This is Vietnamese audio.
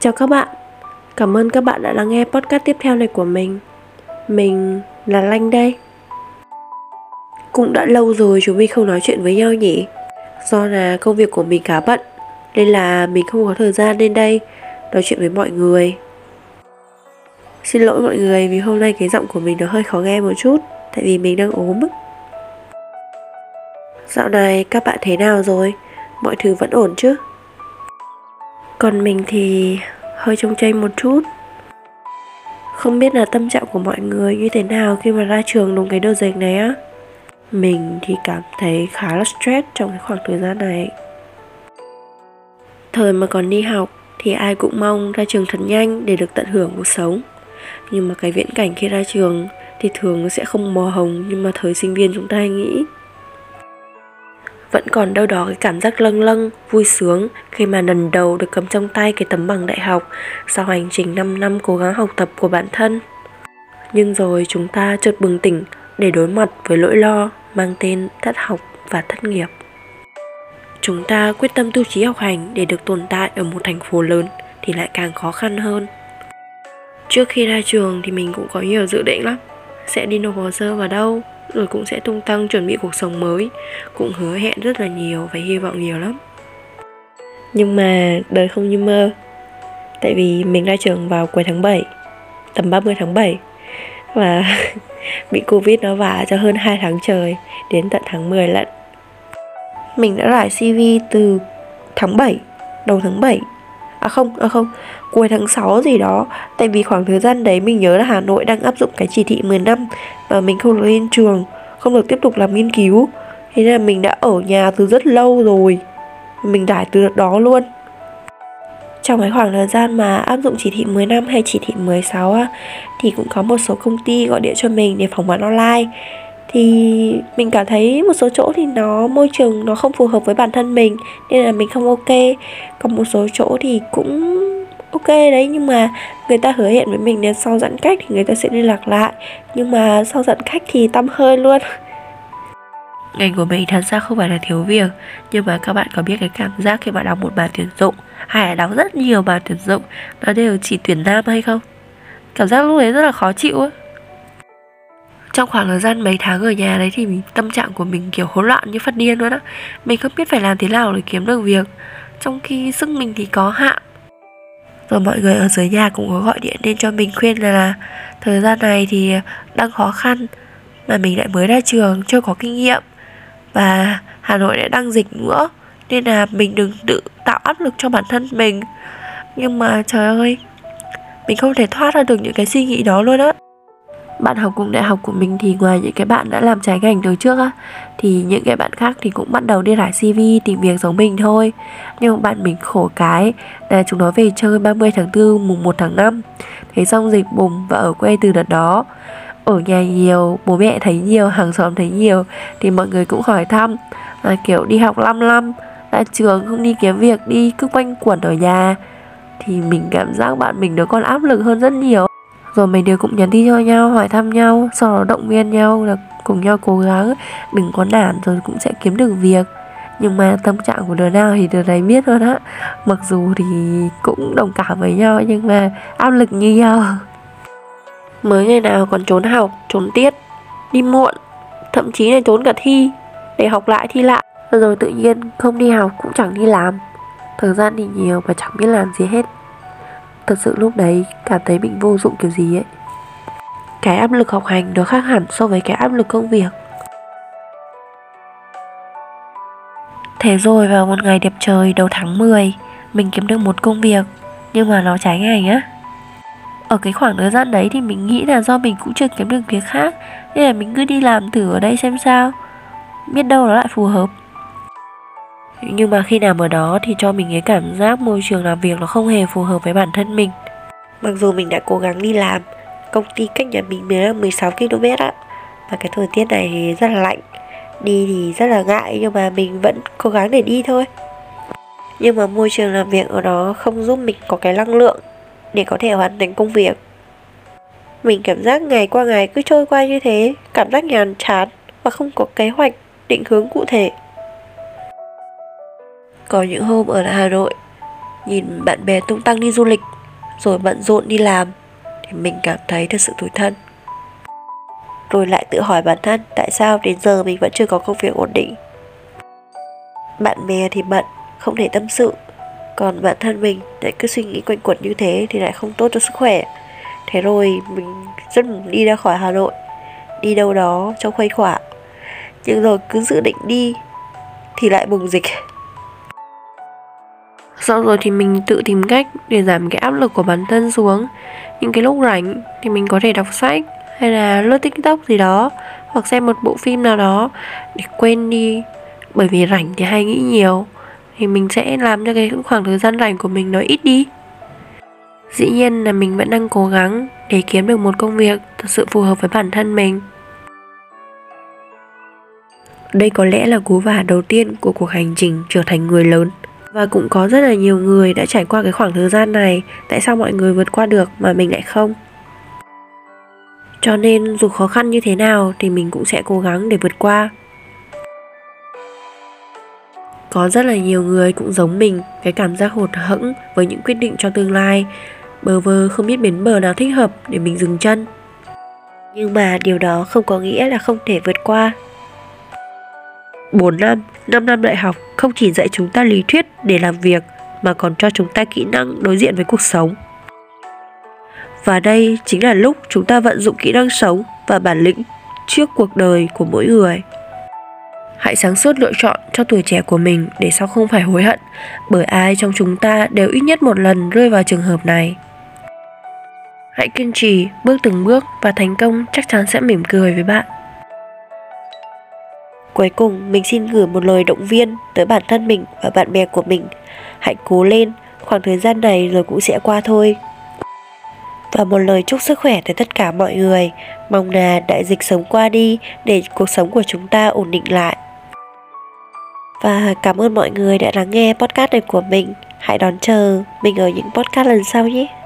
Chào các bạn, cảm ơn các bạn đã lắng nghe podcast tiếp theo này của mình. Mình là Lanh đây. Cũng đã lâu rồi chúng mình không nói chuyện với nhau nhỉ? Do là công việc của mình khá bận Nên là mình không có thời gian lên đây nói chuyện với mọi người. Xin lỗi mọi người vì hôm nay cái giọng của mình nó hơi khó nghe một chút Tại vì mình đang ốm. Dạo này các bạn thế nào rồi? Mọi thứ vẫn ổn chứ? Còn mình thì hơi trông chênh một chút. Không biết là tâm trạng của mọi người như thế nào khi mà ra trường đúng cái đợt dịch này á. Mình thì cảm thấy khá là stress trong cái khoảng thời gian này. Thời mà còn đi học thì ai cũng mong ra trường thật nhanh để được tận hưởng cuộc sống. Nhưng mà cái viễn cảnh khi ra trường thì thường nó sẽ không màu hồng nhưng mà thời sinh viên chúng ta hay nghĩ vẫn còn đâu đó cái cảm giác lâng lâng, vui sướng khi mà lần đầu được cầm trong tay cái tấm bằng đại học sau hành trình 5 năm cố gắng học tập của bản thân. Nhưng rồi chúng ta chợt bừng tỉnh để đối mặt với nỗi lo mang tên thất học và thất nghiệp. Chúng ta quyết tâm tu trí học hành để được tồn tại ở một thành phố lớn thì lại càng khó khăn hơn. Trước khi ra trường thì mình cũng có nhiều dự định lắm Sẽ đi nộp hồ sơ vào đâu rồi cũng sẽ tung tăng chuẩn bị cuộc sống mới. Cũng hứa hẹn rất là nhiều và hy vọng nhiều lắm. Nhưng mà đời không như mơ. Tại vì mình ra trường vào cuối tháng 7 tầm 30 tháng 7 và bị Covid nó vả cho hơn 2 tháng trời, đến tận tháng 10 lận. Mình đã rải CV từ tháng 7 đầu tháng 7 à không à không. Cuối tháng 6 gì đó tại vì khoảng thời gian đấy mình nhớ là Hà Nội đang áp dụng cái chỉ thị 10 năm và mình không được lên trường không được tiếp tục làm nghiên cứu. Thế nên là mình đã ở nhà từ rất lâu rồi. Mình đải từ đó luôn. Trong cái khoảng thời gian mà áp dụng chỉ thị 10 năm hay chỉ thị 16 á, thì cũng có một số công ty gọi điện cho mình để phỏng vấn online thì mình cảm thấy một số chỗ thì nó, môi trường nó không phù hợp với bản thân mình, nên là mình không ok. Còn một số chỗ thì cũng ok đấy, nhưng mà người ta hứa hẹn với mình là sau giãn cách thì người ta sẽ liên lạc lại. Nhưng mà sau giãn cách thì tâm hơi luôn. Ngành của mình thật ra không phải là thiếu việc, nhưng mà các bạn có biết cái cảm giác khi bạn đọc một bài tuyển dụng, hay là đọc rất nhiều bài tuyển dụng, nó đều chỉ tuyển nam hay không? Cảm giác lúc đấy rất là khó chịu ấy trong khoảng thời gian mấy tháng ở nhà đấy thì mình, tâm trạng của mình kiểu hỗn loạn như phát điên luôn á. Mình không biết phải làm thế nào để kiếm được việc. Trong khi sức mình thì có hạn. Rồi mọi người ở dưới nhà cũng có gọi điện lên cho mình khuyên là, là thời gian này thì đang khó khăn mà mình lại mới ra trường chưa có kinh nghiệm. Và Hà Nội lại đang dịch nữa nên là mình đừng tự tạo áp lực cho bản thân mình. Nhưng mà trời ơi mình không thể thoát ra được những cái suy nghĩ đó luôn á bạn học cùng đại học của mình thì ngoài những cái bạn đã làm trái ngành từ trước á, thì những cái bạn khác thì cũng bắt đầu đi rải CV tìm việc giống mình thôi. Nhưng bạn mình khổ cái là chúng nó về chơi 30 tháng 4 mùng 1 tháng 5 thế xong dịch bùng và ở quê từ đợt đó. Ở nhà nhiều, bố mẹ thấy nhiều, hàng xóm thấy nhiều thì mọi người cũng hỏi thăm là kiểu đi học 5 năm ra trường không đi kiếm việc, đi cứ quanh quẩn ở nhà. Thì mình cảm giác bạn mình nó còn áp lực hơn rất nhiều rồi mấy đứa cũng nhắn tin cho nhau, hỏi thăm nhau, sau đó động viên nhau là cùng nhau cố gắng, đừng có nản rồi cũng sẽ kiếm được việc. Nhưng mà tâm trạng của đứa nào thì đứa đấy biết luôn á. Mặc dù thì cũng đồng cảm với nhau, nhưng mà áp lực như nhau. Mới ngày nào còn trốn học, trốn tiết, đi muộn, thậm chí là trốn cả thi, để học lại thi lại. Rồi tự nhiên không đi học cũng chẳng đi làm. Thời gian thì nhiều mà chẳng biết làm gì hết thật sự lúc đấy cảm thấy mình vô dụng kiểu gì ấy. Cái áp lực học hành nó khác hẳn so với cái áp lực công việc. Thế rồi vào một ngày đẹp trời đầu tháng 10 Mình kiếm được một công việc, Nhưng mà nó trái ngành á. Ở cái khoảng thời gian đấy thì mình nghĩ là do mình cũng chưa kiếm được việc khác, Nên là mình cứ đi làm thử ở đây xem sao. Biết đâu nó lại phù hợp nhưng mà khi nằm ở đó thì cho mình cái cảm giác môi trường làm việc nó không hề phù hợp với bản thân mình. Mặc dù mình đã cố gắng đi làm, công ty cách nhà mình mới là 16 km á. Và cái thời tiết này thì rất là lạnh. Đi thì rất là ngại, nhưng mà mình vẫn cố gắng để đi thôi. Nhưng mà môi trường làm việc ở đó không giúp mình có cái năng lượng để có thể hoàn thành công việc. Mình cảm giác ngày qua ngày cứ trôi qua như thế, cảm giác nhàn chán và không có kế hoạch, định hướng cụ thể có những hôm ở Hà Nội, nhìn bạn bè tung tăng đi du lịch, rồi bận rộn đi làm, thì mình cảm thấy thật sự tủi thân. Rồi lại tự hỏi bản thân tại sao đến giờ mình vẫn chưa có công việc ổn định. Bạn bè thì bận, không thể tâm sự, còn bản thân mình lại cứ suy nghĩ quanh quẩn như thế thì lại không tốt cho sức khỏe. Thế rồi mình rất muốn đi ra khỏi hà nội, đi đâu đó cho khuây khỏa. Nhưng rồi cứ dự định đi thì lại bùng dịch sau rồi thì mình tự tìm cách để giảm cái áp lực của bản thân xuống. Những cái lúc rảnh thì mình có thể đọc sách hay là lướt tiktok gì đó, hoặc xem một bộ phim nào đó để quên đi. Bởi vì rảnh thì hay nghĩ nhiều, thì mình sẽ làm cho cái khoảng thời gian rảnh của mình nó ít đi. Dĩ nhiên là mình vẫn đang cố gắng để kiếm được một công việc thật sự phù hợp với bản thân mình. Đây có lẽ là cú vả đầu tiên của cuộc hành trình trở thành người lớn và cũng có rất là nhiều người đã trải qua cái khoảng thời gian này. Tại sao mọi người vượt qua được mà mình lại không? Cho nên dù khó khăn như thế nào thì mình cũng sẽ cố gắng để vượt qua. Có rất là nhiều người cũng giống mình, cái cảm giác hụt hẫng với những quyết định cho tương lai. Bờ vơ không biết bến bờ nào thích hợp để mình dừng chân. Nhưng mà điều đó không có nghĩa là không thể vượt qua. 4 năm, 5 năm đại học không chỉ dạy chúng ta lý thuyết để làm việc mà còn cho chúng ta kỹ năng đối diện với cuộc sống. Và đây chính là lúc chúng ta vận dụng kỹ năng sống và bản lĩnh trước cuộc đời của mỗi người. Hãy sáng suốt lựa chọn cho tuổi trẻ của mình để sau không phải hối hận, bởi ai trong chúng ta đều ít nhất một lần rơi vào trường hợp này. Hãy kiên trì, bước từng bước và thành công chắc chắn sẽ mỉm cười với bạn. Cuối cùng, mình xin gửi một lời động viên tới bản thân mình và bạn bè của mình. Hãy cố lên, khoảng thời gian này rồi cũng sẽ qua thôi. Và một lời chúc sức khỏe tới tất cả mọi người. Mong là đại dịch sớm qua đi để cuộc sống của chúng ta ổn định lại. Và cảm ơn mọi người đã lắng nghe podcast này của mình. Hãy đón chờ mình ở những podcast lần sau nhé.